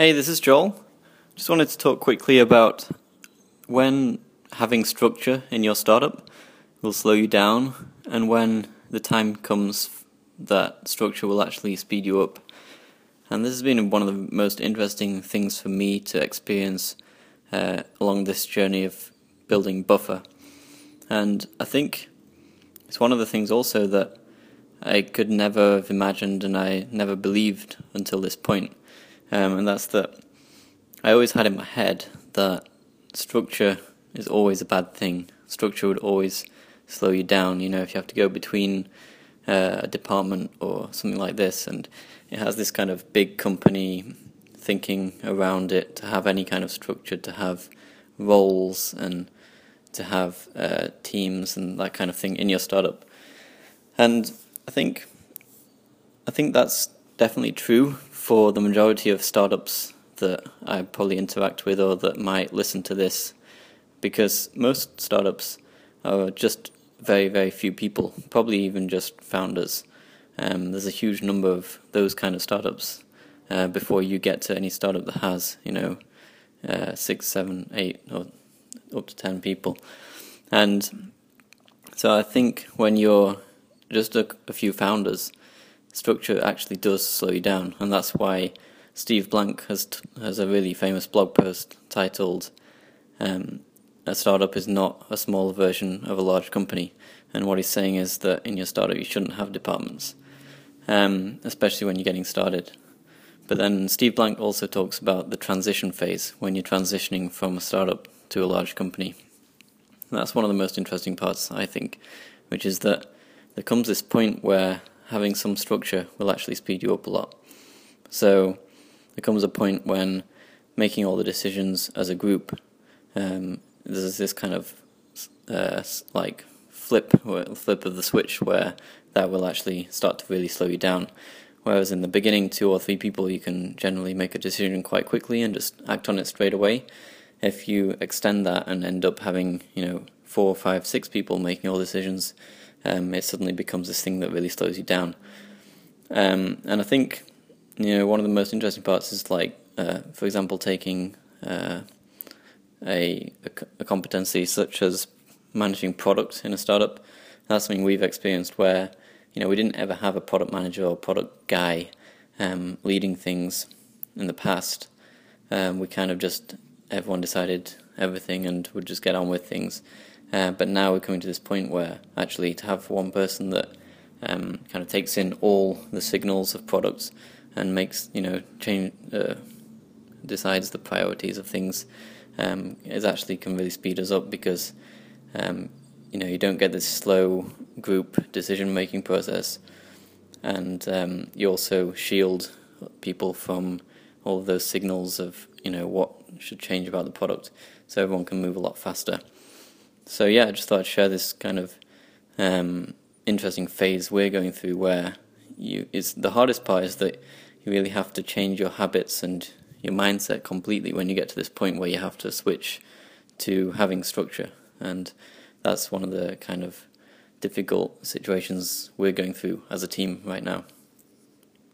Hey, this is Joel. Just wanted to talk quickly about when having structure in your startup will slow you down and when the time comes that structure will actually speed you up. And this has been one of the most interesting things for me to experience uh, along this journey of building Buffer. And I think it's one of the things also that I could never have imagined and I never believed until this point. Um, and that's that I always had in my head that structure is always a bad thing. Structure would always slow you down. You know, if you have to go between uh, a department or something like this, and it has this kind of big company thinking around it to have any kind of structure, to have roles and to have uh, teams and that kind of thing in your startup. And I think I think that's definitely true for the majority of startups that I probably interact with or that might listen to this, because most startups are just very, very few people, probably even just founders. Um, there's a huge number of those kind of startups uh, before you get to any startup that has, you know, uh, six, seven, eight, or up to ten people. And so I think when you're just a, a few founders, structure actually does slow you down, and that's why Steve Blank has t- has a really famous blog post titled um, "A startup is not a small version of a large company," and what he's saying is that in your startup you shouldn't have departments, um, especially when you're getting started. But then Steve Blank also talks about the transition phase when you're transitioning from a startup to a large company. And that's one of the most interesting parts, I think, which is that there comes this point where having some structure will actually speed you up a lot. So there comes a point when making all the decisions as a group, um, there's this kind of uh, like flip flip of the switch where that will actually start to really slow you down. Whereas in the beginning, two or three people, you can generally make a decision quite quickly and just act on it straight away. If you extend that and end up having, you know, four, five, six people making all decisions, um, it suddenly becomes this thing that really slows you down. Um, and I think you know one of the most interesting parts is like, uh, for example, taking uh, a, a competency such as managing product in a startup. That's something we've experienced where you know we didn't ever have a product manager or product guy um, leading things in the past. Um, we kind of just everyone decided everything and would just get on with things. Uh, but now we're coming to this point where actually to have one person that um, kind of takes in all the signals of products and makes you know change uh, decides the priorities of things um, is actually can really speed us up because um, you know you don't get this slow group decision making process and um, you also shield people from all of those signals of you know what should change about the product. So everyone can move a lot faster so yeah, I just thought I'd share this kind of um, interesting phase we're going through, where you it's the hardest part is that you really have to change your habits and your mindset completely when you get to this point where you have to switch to having structure, and that's one of the kind of difficult situations we're going through as a team right now.